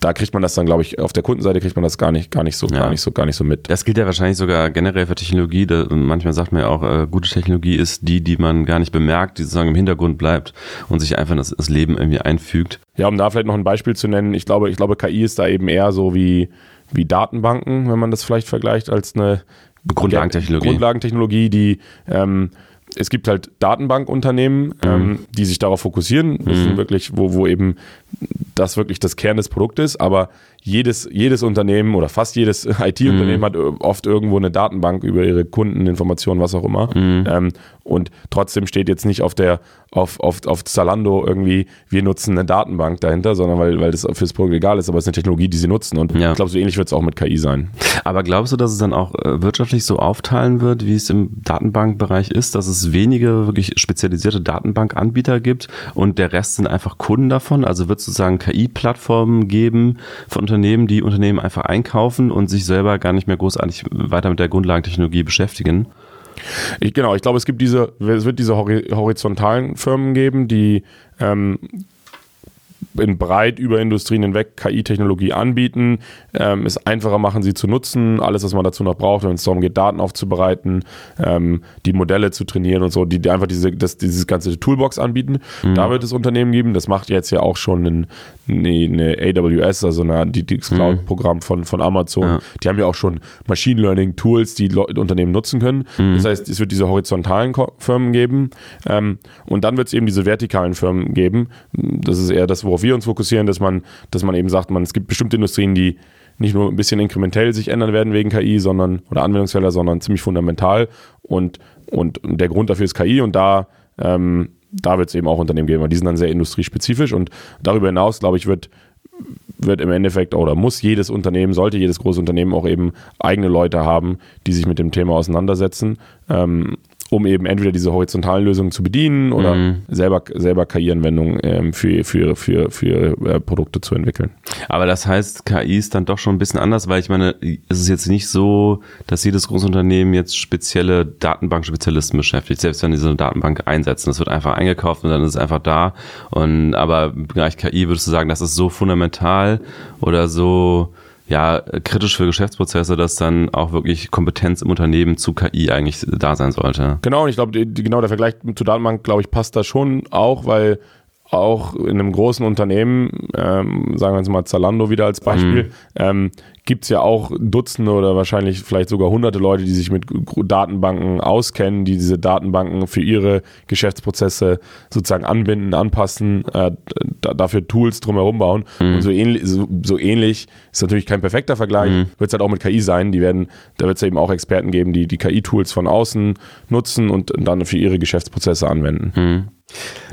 C: da kriegt man das dann, glaube ich, auf der Kundenseite kriegt man das gar nicht, gar nicht so, ja. gar nicht so, gar nicht so mit.
B: Das gilt ja wahrscheinlich sogar generell für Technologie. Da, manchmal sagt man ja auch, äh, gute Technologie ist die, die man gar nicht bemerkt, die sozusagen im Hintergrund bleibt und sich einfach in das, das Leben irgendwie einfügt.
C: Ja, um da vielleicht noch ein Beispiel zu nennen, ich glaube, ich glaube, KI ist da eben eher so wie, wie Datenbanken, wenn man das vielleicht vergleicht, als eine
B: Grundlagentechnologie.
C: Grundlagentechnologie, die ähm, es gibt halt Datenbankunternehmen, mhm. ähm, die sich darauf fokussieren, mhm. wirklich, wo, wo eben das wirklich das Kern des Produktes, aber jedes, jedes Unternehmen oder fast jedes IT-Unternehmen mhm. hat oft irgendwo eine Datenbank über ihre Kundeninformationen, was auch immer. Mhm. Ähm, und trotzdem steht jetzt nicht auf der, auf, auf, auf Zalando irgendwie, wir nutzen eine Datenbank dahinter, sondern weil, weil das fürs Produkt egal ist, aber es ist eine Technologie, die sie nutzen. Und ja. ich glaube, so ähnlich wird es auch mit KI sein.
B: Aber glaubst du, dass es dann auch äh, wirtschaftlich so aufteilen wird, wie es im Datenbankbereich ist, dass es wenige wirklich spezialisierte Datenbankanbieter gibt und der Rest sind einfach Kunden davon? Also wird es sozusagen KI-Plattformen geben von Unternehmen, die Unternehmen einfach einkaufen und sich selber gar nicht mehr großartig weiter mit der Grundlagentechnologie beschäftigen?
C: Ich, genau, ich glaube, es gibt diese, es wird diese horizontalen Firmen geben, die ähm, in breit über Industrien hinweg KI-Technologie anbieten, ähm, es einfacher machen, sie zu nutzen, alles, was man dazu noch braucht, wenn es darum geht, Daten aufzubereiten, ähm, die Modelle zu trainieren und so, die, die einfach diese, das, dieses ganze Toolbox anbieten. Mhm. Da wird es Unternehmen geben, das macht jetzt ja auch schon ein, eine, AWS, also eine, die, das mhm. Cloud-Programm von, von Amazon. Ja. Die haben ja auch schon Machine Learning-Tools, die Le Unternehmen nutzen können. Mhm. Das heißt, es wird diese horizontalen Firmen geben ähm, und dann wird es eben diese vertikalen Firmen geben. Das ist eher das, worauf wir uns fokussieren, dass man, dass man eben sagt, man, es gibt bestimmte Industrien, die nicht nur ein bisschen inkrementell sich ändern werden wegen KI, sondern oder Anwendungsfelder, sondern ziemlich fundamental. Und, und der Grund dafür ist KI und da, ähm, da wird es eben auch Unternehmen geben, weil die sind dann sehr industriespezifisch und darüber hinaus, glaube ich, wird wird im Endeffekt oder muss jedes Unternehmen, sollte jedes große Unternehmen auch eben eigene Leute haben, die sich mit dem Thema auseinandersetzen. Ähm, um eben entweder diese horizontalen Lösungen zu bedienen oder mhm. selber, selber KI-Anwendungen ähm, für, für, für, für äh, Produkte zu entwickeln.
B: Aber das heißt, KI ist dann doch schon ein bisschen anders, weil ich meine, es ist jetzt nicht so, dass jedes Großunternehmen jetzt spezielle Datenbankspezialisten beschäftigt, selbst wenn die so eine Datenbank einsetzen. Das wird einfach eingekauft und dann ist es einfach da. Und aber im Bereich KI würdest du sagen, das ist so fundamental oder so ja, kritisch für Geschäftsprozesse, dass dann auch wirklich Kompetenz im Unternehmen zu KI eigentlich da sein sollte.
C: Genau, und ich glaube, genau der Vergleich zu Datenbank, glaube ich, passt da schon auch, weil auch in einem großen Unternehmen, ähm, sagen wir jetzt mal Zalando wieder als Beispiel, mhm. ähm, gibt es ja auch Dutzende oder wahrscheinlich vielleicht sogar hunderte Leute, die sich mit Datenbanken auskennen, die diese Datenbanken für ihre Geschäftsprozesse sozusagen anbinden, anpassen, äh, dafür Tools drumherum bauen. Mhm. Und so ähnlich, so, so, ähnlich ist natürlich kein perfekter Vergleich, mhm. wird es halt auch mit KI sein. Die werden, da wird es eben auch Experten geben, die die KI-Tools von außen nutzen und dann für ihre Geschäftsprozesse anwenden.
B: Mhm.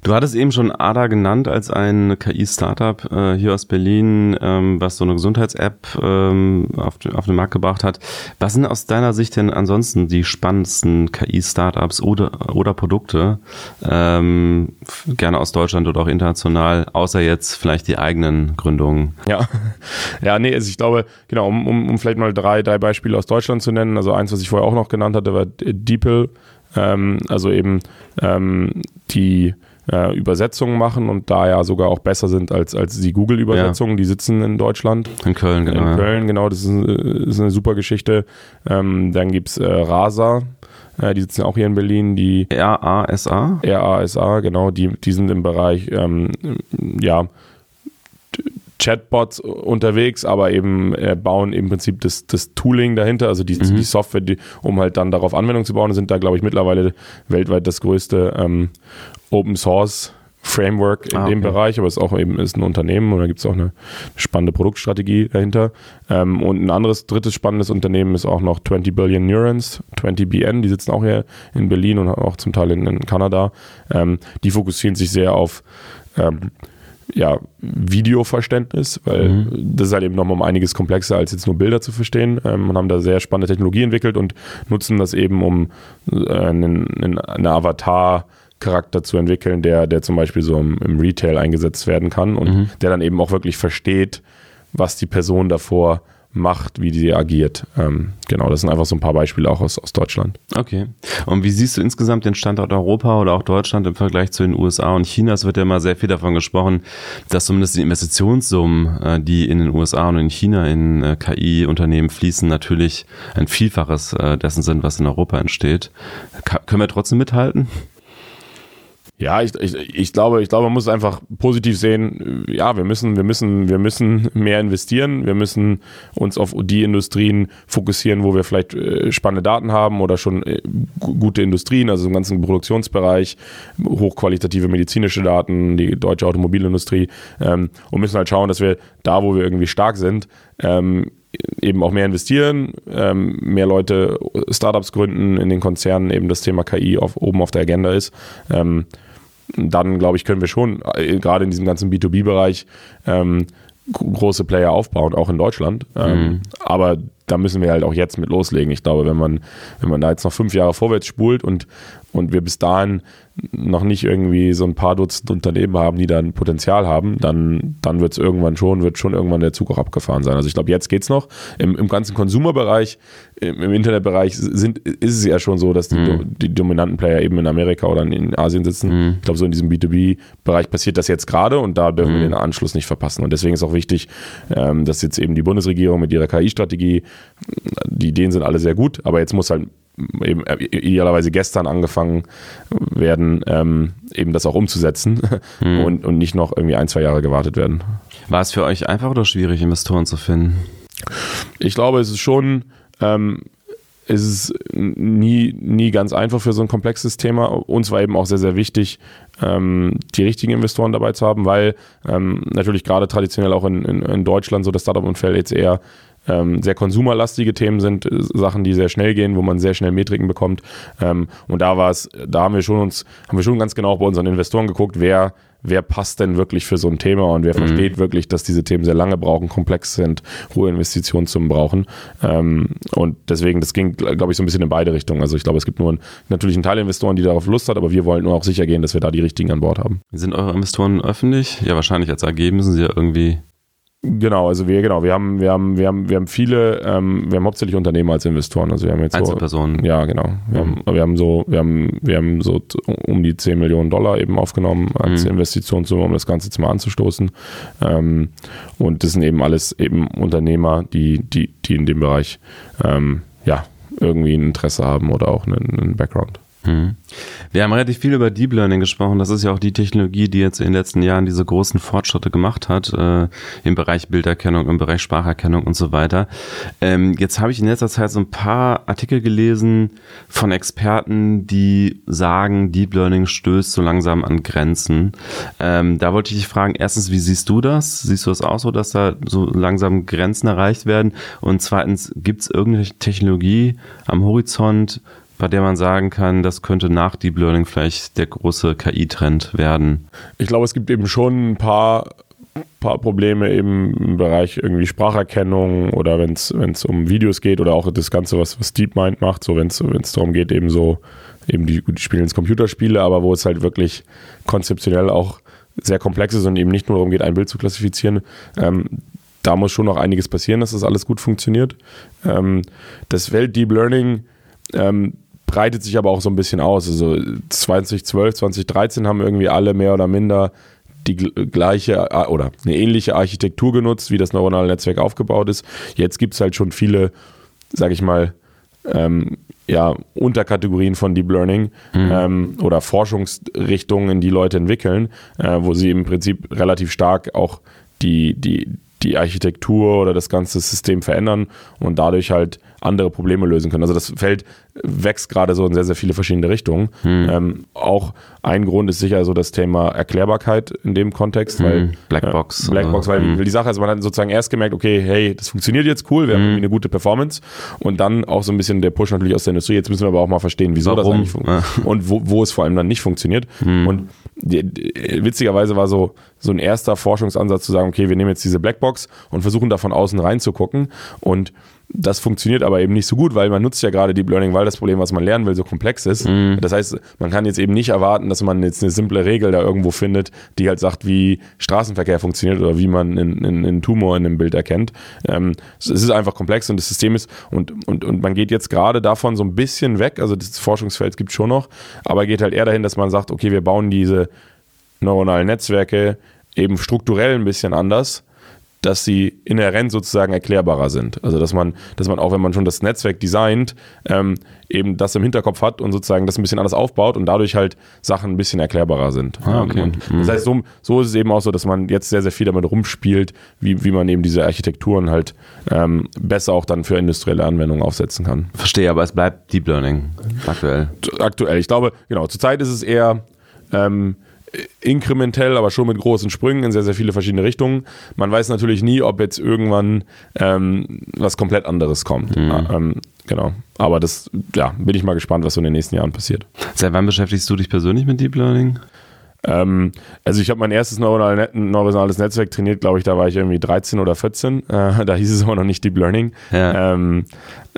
B: Du hattest eben schon ADA genannt als ein KI-Startup äh, hier aus Berlin, ähm, was so eine Gesundheits-App ähm, auf, auf den Markt gebracht hat. Was sind aus deiner Sicht denn ansonsten die spannendsten KI-Startups oder, oder Produkte, ähm, gerne aus Deutschland oder auch international, außer jetzt vielleicht die eigenen Gründungen?
C: Ja, ja nee, also ich glaube, genau, um, um, um vielleicht mal drei, drei Beispiele aus Deutschland zu nennen. Also eins, was ich vorher auch noch genannt hatte, war DeepL. Ähm, also eben ähm, die äh, Übersetzungen machen und da ja sogar auch besser sind als, als die Google-Übersetzungen. Ja. Die sitzen in Deutschland.
B: In Köln, genau.
C: In Köln, genau. Das ist, ist eine super Geschichte. Ähm, dann gibt es äh, Rasa. Äh, die sitzen auch hier in Berlin. Die
B: R-A-S-A?
C: R-A-S-A, genau. Die, die sind im Bereich, ähm, ja, Chatbots unterwegs, aber eben äh, bauen im Prinzip das, das Tooling dahinter, also die, mhm. die Software, die, um halt dann darauf Anwendung zu bauen, sind da, glaube ich, mittlerweile weltweit das größte ähm, Open Source Framework in ah, dem Bereich, aber es ist auch eben ist ein Unternehmen und da gibt es auch eine spannende Produktstrategie dahinter. Ähm, und ein anderes drittes spannendes Unternehmen ist auch noch 20 Billion Neurons, 20BN, die sitzen auch hier in Berlin und auch zum Teil in, in Kanada. Ähm, die fokussieren sich sehr auf ähm, ja, Videoverständnis, weil mhm. das ist halt eben nochmal um einiges komplexer, als jetzt nur Bilder zu verstehen ähm, und haben da sehr spannende Technologie entwickelt und nutzen das eben, um äh, einen, einen Avatar Charakter zu entwickeln, der, der zum Beispiel so im, im Retail eingesetzt werden kann und mhm. der dann eben auch wirklich versteht, was die Person davor macht, wie die agiert. Ähm, genau, das sind einfach so ein paar Beispiele auch aus, aus Deutschland.
B: Okay. Und wie siehst du insgesamt den Standort Europa oder auch Deutschland im Vergleich zu den USA und China? Es wird ja immer sehr viel davon gesprochen, dass zumindest die Investitionssummen, äh, die in den USA und in China in äh, KI-Unternehmen fließen, natürlich ein Vielfaches äh, dessen sind, was in Europa entsteht. Ka können wir trotzdem mithalten?
C: Ja, ich, ich, ich glaube, ich glaube, man muss einfach positiv sehen. Ja, wir müssen, wir müssen, wir müssen mehr investieren. Wir müssen uns auf die Industrien fokussieren, wo wir vielleicht äh, spannende Daten haben oder schon äh, gute Industrien, also im ganzen Produktionsbereich, hochqualitative medizinische Daten, die deutsche Automobilindustrie ähm, und müssen halt schauen, dass wir da, wo wir irgendwie stark sind, ähm, eben auch mehr investieren, ähm, mehr Leute Startups gründen in den Konzernen, eben das Thema KI auf, oben auf der Agenda ist. Ähm, dann glaube ich, können wir schon äh, gerade in diesem ganzen B2B-Bereich ähm, große Player aufbauen, auch in Deutschland. Ähm, mhm. Aber da müssen wir halt auch jetzt mit loslegen. Ich glaube, wenn man, wenn man da jetzt noch fünf Jahre vorwärts spult und, und wir bis dahin noch nicht irgendwie so ein paar Dutzend Unternehmen haben, die dann Potenzial haben, dann, dann wird es irgendwann schon, wird schon irgendwann der Zug auch abgefahren sein. Also ich glaube, jetzt geht es noch. Im, Im ganzen Konsumerbereich, im, im, Internetbereich sind, ist es ja schon so, dass die, mhm. die dominanten Player eben in Amerika oder in Asien sitzen. Mhm. Ich glaube, so in diesem B2B-Bereich passiert das jetzt gerade und da dürfen mhm. wir den Anschluss nicht verpassen. Und deswegen ist auch wichtig, ähm, dass jetzt eben die Bundesregierung mit ihrer KI-Strategie, die Ideen sind alle sehr gut, aber jetzt muss halt eben äh, idealerweise gestern angefangen werden, ähm, eben das auch umzusetzen mhm. und, und nicht noch irgendwie ein, zwei Jahre gewartet werden.
B: War es für euch einfach oder schwierig, Investoren zu finden?
C: Ich glaube, es ist schon, ähm, es ist nie, nie ganz einfach für so ein komplexes Thema. Uns war eben auch sehr, sehr wichtig, ähm, die richtigen Investoren dabei zu haben, weil ähm, natürlich gerade traditionell auch in, in, in Deutschland so das Startup-Umfeld jetzt eher ähm, sehr konsumerlastige Themen sind, äh, Sachen, die sehr schnell gehen, wo man sehr schnell Metriken bekommt. Ähm, und da war es, da haben wir schon uns, haben wir schon ganz genau bei unseren Investoren geguckt, wer wer passt denn wirklich für so ein Thema und wer mhm. versteht wirklich, dass diese Themen sehr lange brauchen, komplex sind, hohe Investitionssummen brauchen. Ähm, und deswegen, das ging, glaube ich, so ein bisschen in beide Richtungen. Also ich glaube, es gibt nur ein, natürlich einen Teil Investoren, die darauf Lust hat, aber wir wollen nur auch sicher gehen, dass wir da die richtigen an Bord haben.
B: Sind eure Investoren öffentlich? Ja, wahrscheinlich als AG müssen sie ja irgendwie
C: Genau, also wir, genau, wir haben, wir haben, wir haben, wir haben viele, ähm, wir haben hauptsächlich Unternehmer als Investoren. Also wir haben jetzt
B: Einzelpersonen.
C: So, ja, genau. Wir, mhm. haben, wir haben so, wir haben, wir haben so um die 10 Millionen Dollar eben aufgenommen als mhm. Investitionssumme, um das Ganze jetzt mal anzustoßen. Ähm, und das sind eben alles eben Unternehmer, die, die, die in dem Bereich ähm, ja irgendwie ein Interesse haben oder auch einen, einen Background.
B: Mhm. Wir haben relativ viel über Deep Learning gesprochen. Das ist ja auch die Technologie, die jetzt in den letzten Jahren diese großen Fortschritte gemacht hat äh, im Bereich Bilderkennung, im Bereich Spracherkennung und so weiter. Ähm, jetzt habe ich in letzter Zeit so ein paar Artikel gelesen von Experten, die sagen, Deep Learning stößt so langsam an Grenzen. Ähm, da wollte ich dich fragen, erstens, wie siehst du das? Siehst du das auch so, dass da so langsam Grenzen erreicht werden? Und zweitens, gibt es irgendeine Technologie am Horizont, bei der man sagen kann, das könnte nach Deep Learning vielleicht der große KI-Trend werden?
C: Ich glaube, es gibt eben schon ein paar, paar Probleme eben im Bereich irgendwie Spracherkennung oder wenn es um Videos geht oder auch das Ganze, was, was DeepMind macht, so wenn es darum geht, eben so, eben die, die spielen ins Computerspiele, aber wo es halt wirklich konzeptionell auch sehr komplex ist und eben nicht nur darum geht, ein Bild zu klassifizieren. Ähm, da muss schon noch einiges passieren, dass das alles gut funktioniert. Ähm, das Welt Deep Learning ähm, breitet sich aber auch so ein bisschen aus. Also 2012, 2013 haben irgendwie alle mehr oder minder die gleiche äh, oder eine ähnliche Architektur genutzt, wie das neuronale Netzwerk aufgebaut ist. Jetzt gibt es halt schon viele, sag ich mal, ähm, ja, Unterkategorien von Deep Learning mhm. ähm, oder Forschungsrichtungen, in die Leute entwickeln, äh, wo sie im Prinzip relativ stark auch die, die, die Architektur oder das ganze System verändern und dadurch halt andere Probleme lösen können. Also das Feld wächst gerade so in sehr, sehr viele verschiedene Richtungen. Hm. Ähm, auch ein Grund ist sicher so das Thema Erklärbarkeit in dem Kontext, hm. weil
B: Blackbox.
C: Äh, Blackbox, weil hm. die Sache ist, man hat sozusagen erst gemerkt, okay, hey, das funktioniert jetzt cool, wir haben hm. irgendwie eine gute Performance und dann auch so ein bisschen der Push natürlich aus der Industrie. Jetzt müssen wir aber auch mal verstehen, wieso Warum? das eigentlich funktioniert und wo, wo es vor allem dann nicht funktioniert. Hm. Und die, die, witzigerweise war so, so ein erster Forschungsansatz zu sagen, okay, wir nehmen jetzt diese Blackbox und versuchen da von außen reinzugucken und das funktioniert aber eben nicht so gut, weil man nutzt ja gerade Deep Learning, weil das Problem, was man lernen will, so komplex ist. Mhm. Das heißt, man kann jetzt eben nicht erwarten, dass man jetzt eine simple Regel da irgendwo findet, die halt sagt, wie Straßenverkehr funktioniert oder wie man einen, einen Tumor in einem Bild erkennt. Ähm, es ist einfach komplex und das System ist, und, und, und man geht jetzt gerade davon so ein bisschen weg, also das Forschungsfeld gibt es schon noch, aber geht halt eher dahin, dass man sagt, okay, wir bauen diese neuronalen Netzwerke eben strukturell ein bisschen anders dass sie inhärent sozusagen erklärbarer sind. Also dass man, dass man auch, wenn man schon das Netzwerk designt, ähm, eben das im Hinterkopf hat und sozusagen das ein bisschen anders aufbaut und dadurch halt Sachen ein bisschen erklärbarer sind.
B: Ah, okay.
C: und das mhm. heißt, so, so ist es eben auch so, dass man jetzt sehr, sehr viel damit rumspielt, wie, wie man eben diese Architekturen halt ähm, besser auch dann für industrielle Anwendungen aufsetzen kann.
B: Verstehe, aber es bleibt Deep Learning aktuell.
C: Aktuell. Ich glaube, genau, zurzeit ist es eher ähm, inkrementell, aber schon mit großen Sprüngen in sehr, sehr viele verschiedene Richtungen. Man weiß natürlich nie, ob jetzt irgendwann ähm, was komplett anderes kommt. Mhm. Ja, ähm, genau. Aber das, ja, bin ich mal gespannt, was so in den nächsten Jahren passiert.
B: Seit wann beschäftigst du dich persönlich mit Deep Learning?
C: Ähm, also ich habe mein erstes neuronales Netzwerk trainiert, glaube ich, da war ich irgendwie 13 oder 14. Äh, da hieß es aber noch nicht Deep Learning. Ja. Ähm,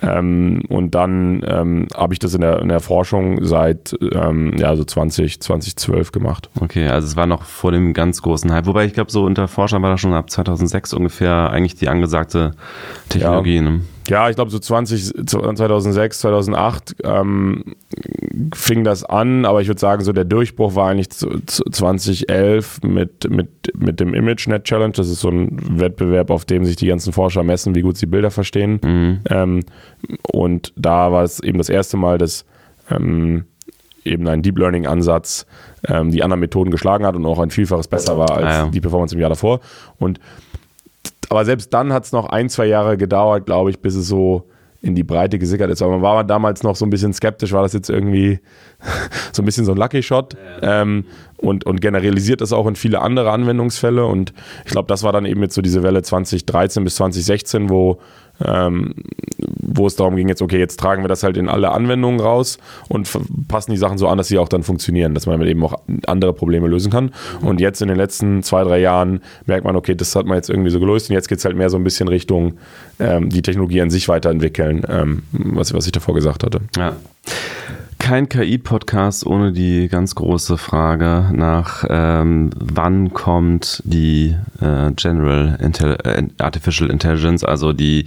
C: ähm, und dann ähm, habe ich das in der, in der Forschung seit ähm, ja, so 20, 2012 gemacht.
B: Okay, also es war noch vor dem ganz großen Hype. Wobei ich glaube, so unter Forschern war das schon ab 2006 ungefähr eigentlich die angesagte Technologie.
C: Ja.
B: Ne?
C: Ja, ich glaube so 20, 2006, 2008 ähm, fing das an, aber ich würde sagen, so der Durchbruch war eigentlich 2011 mit, mit, mit dem ImageNet Challenge. Das ist so ein Wettbewerb, auf dem sich die ganzen Forscher messen, wie gut sie Bilder verstehen. Mhm. Ähm, und da war es eben das erste Mal, dass ähm, eben ein Deep Learning Ansatz ähm, die anderen Methoden geschlagen hat und auch ein Vielfaches besser war als ah, ja. die Performance im Jahr davor. Und aber selbst dann hat es noch ein, zwei Jahre gedauert, glaube ich, bis es so in die Breite gesickert ist. Aber man war damals noch so ein bisschen skeptisch, war das jetzt irgendwie so ein bisschen so ein Lucky Shot ähm, und, und generalisiert das auch in viele andere Anwendungsfälle. Und ich glaube, das war dann eben jetzt so diese Welle 2013 bis 2016, wo ähm, wo es darum ging, jetzt, okay, jetzt tragen wir das halt in alle Anwendungen raus und passen die Sachen so an, dass sie auch dann funktionieren, dass man eben auch andere Probleme lösen kann. Und jetzt in den letzten zwei, drei Jahren merkt man, okay, das hat man jetzt irgendwie so gelöst und jetzt geht es halt mehr so ein bisschen Richtung ähm, die Technologie an sich weiterentwickeln, ähm, was, was ich davor gesagt hatte.
B: Ja. Kein KI-Podcast ohne die ganz große Frage nach, ähm, wann kommt die äh, General Intel äh, Artificial Intelligence, also die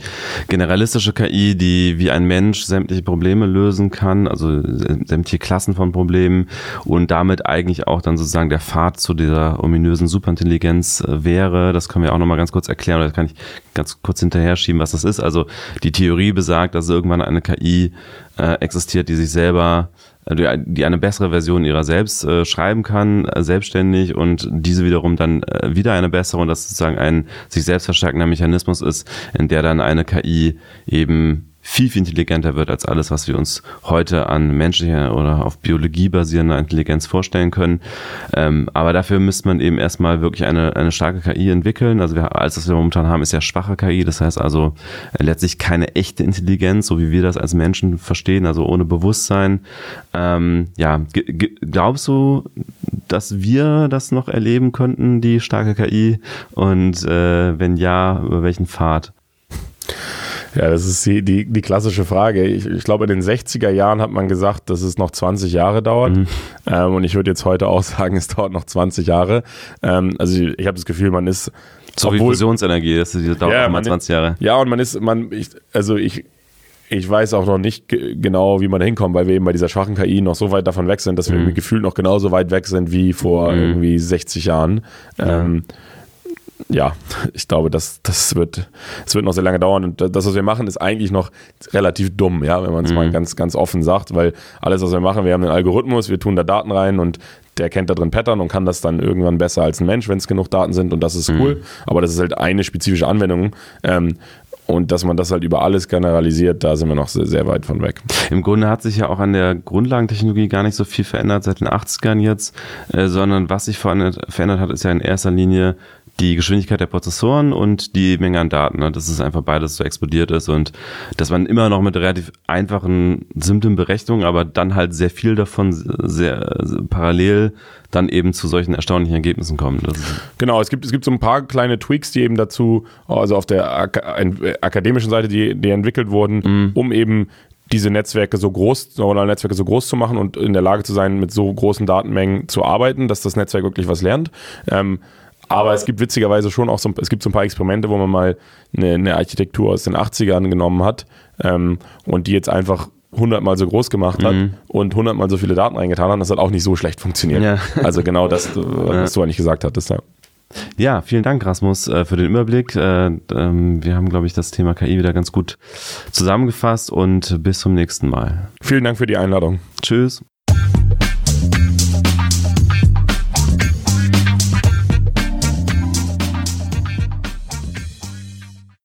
B: generalistische KI, die wie ein Mensch sämtliche Probleme lösen kann, also sämtliche Klassen von Problemen und damit eigentlich auch dann sozusagen der Pfad zu dieser ominösen Superintelligenz äh, wäre. Das können wir auch nochmal ganz kurz erklären, oder das kann ich ganz kurz hinterher schieben, was das ist. Also die Theorie besagt, dass irgendwann eine KI äh, existiert, die sich selber äh, die eine bessere Version ihrer selbst äh, schreiben kann, äh, selbstständig und diese wiederum dann äh, wieder eine bessere und das sozusagen ein sich selbst verstärkender Mechanismus ist, in der dann eine KI eben viel, viel intelligenter wird als alles, was wir uns heute an menschlicher oder auf Biologie basierender Intelligenz vorstellen können. Ähm, aber dafür müsste man eben erstmal wirklich eine, eine starke KI entwickeln. Also wir, alles, was wir momentan haben, ist ja schwache KI. Das heißt also äh, letztlich keine echte Intelligenz, so wie wir das als Menschen verstehen, also ohne Bewusstsein. Ähm, ja, glaubst du, dass wir das noch erleben könnten, die starke KI? Und äh, wenn ja, über welchen Pfad?
C: Ja, das ist die, die, die klassische Frage. Ich, ich, glaube, in den 60er Jahren hat man gesagt, dass es noch 20 Jahre dauert. Mhm. Ähm, und ich würde jetzt heute auch sagen, es dauert noch 20 Jahre. Ähm, also ich, ich habe das Gefühl, man ist.
B: So wie Fusionsenergie, das dauert ja, mal 20 Jahre.
C: Ja, und man ist, man, ich, also ich, ich weiß auch noch nicht genau, wie man da hinkommt, weil wir eben bei dieser schwachen KI noch so weit davon weg sind, dass mhm. wir gefühlt noch genauso weit weg sind wie vor mhm. irgendwie 60 Jahren. Ja. Ähm, ja, ich glaube, das, das, wird, das wird noch sehr lange dauern. Und das, was wir machen, ist eigentlich noch relativ dumm, ja, wenn man es mhm. mal ganz, ganz offen sagt, weil alles, was wir machen, wir haben einen Algorithmus, wir tun da Daten rein und der kennt da drin Pattern und kann das dann irgendwann besser als ein Mensch, wenn es genug Daten sind und das ist cool. Mhm. Aber das ist halt eine spezifische Anwendung. Ähm, und dass man das halt über alles generalisiert, da sind wir noch sehr, sehr, weit von weg.
B: Im Grunde hat sich ja auch an der Grundlagentechnologie gar nicht so viel verändert seit den 80ern jetzt, äh, sondern was sich verändert, verändert hat, ist ja in erster Linie die Geschwindigkeit der Prozessoren und die Menge an Daten. Ne? Dass es einfach beides so explodiert ist und dass man immer noch mit relativ einfachen, simplen Berechnungen, aber dann halt sehr viel davon sehr, sehr parallel dann eben zu solchen erstaunlichen Ergebnissen kommt.
C: genau, es gibt, es gibt so ein paar kleine Tweaks, die eben dazu, also auf der Ak akademischen Seite, die, die entwickelt wurden, mhm. um eben diese Netzwerke so groß, neuronale Netzwerke so groß zu machen und in der Lage zu sein, mit so großen Datenmengen zu arbeiten, dass das Netzwerk wirklich was lernt. Ähm, aber es gibt witzigerweise schon auch so, es gibt so ein paar Experimente, wo man mal eine, eine Architektur aus den 80ern genommen hat ähm, und die jetzt einfach hundertmal so groß gemacht hat mhm. und hundertmal so viele Daten reingetan hat. Das hat auch nicht so schlecht funktioniert. Ja. Also genau das, was ja. du eigentlich gesagt hattest. Ja.
B: Ja, vielen Dank, Rasmus, äh, für den Überblick. Äh, ähm, wir haben, glaube ich, das Thema KI wieder ganz gut zusammengefasst und bis zum nächsten Mal.
C: Vielen Dank für die Einladung.
B: Tschüss.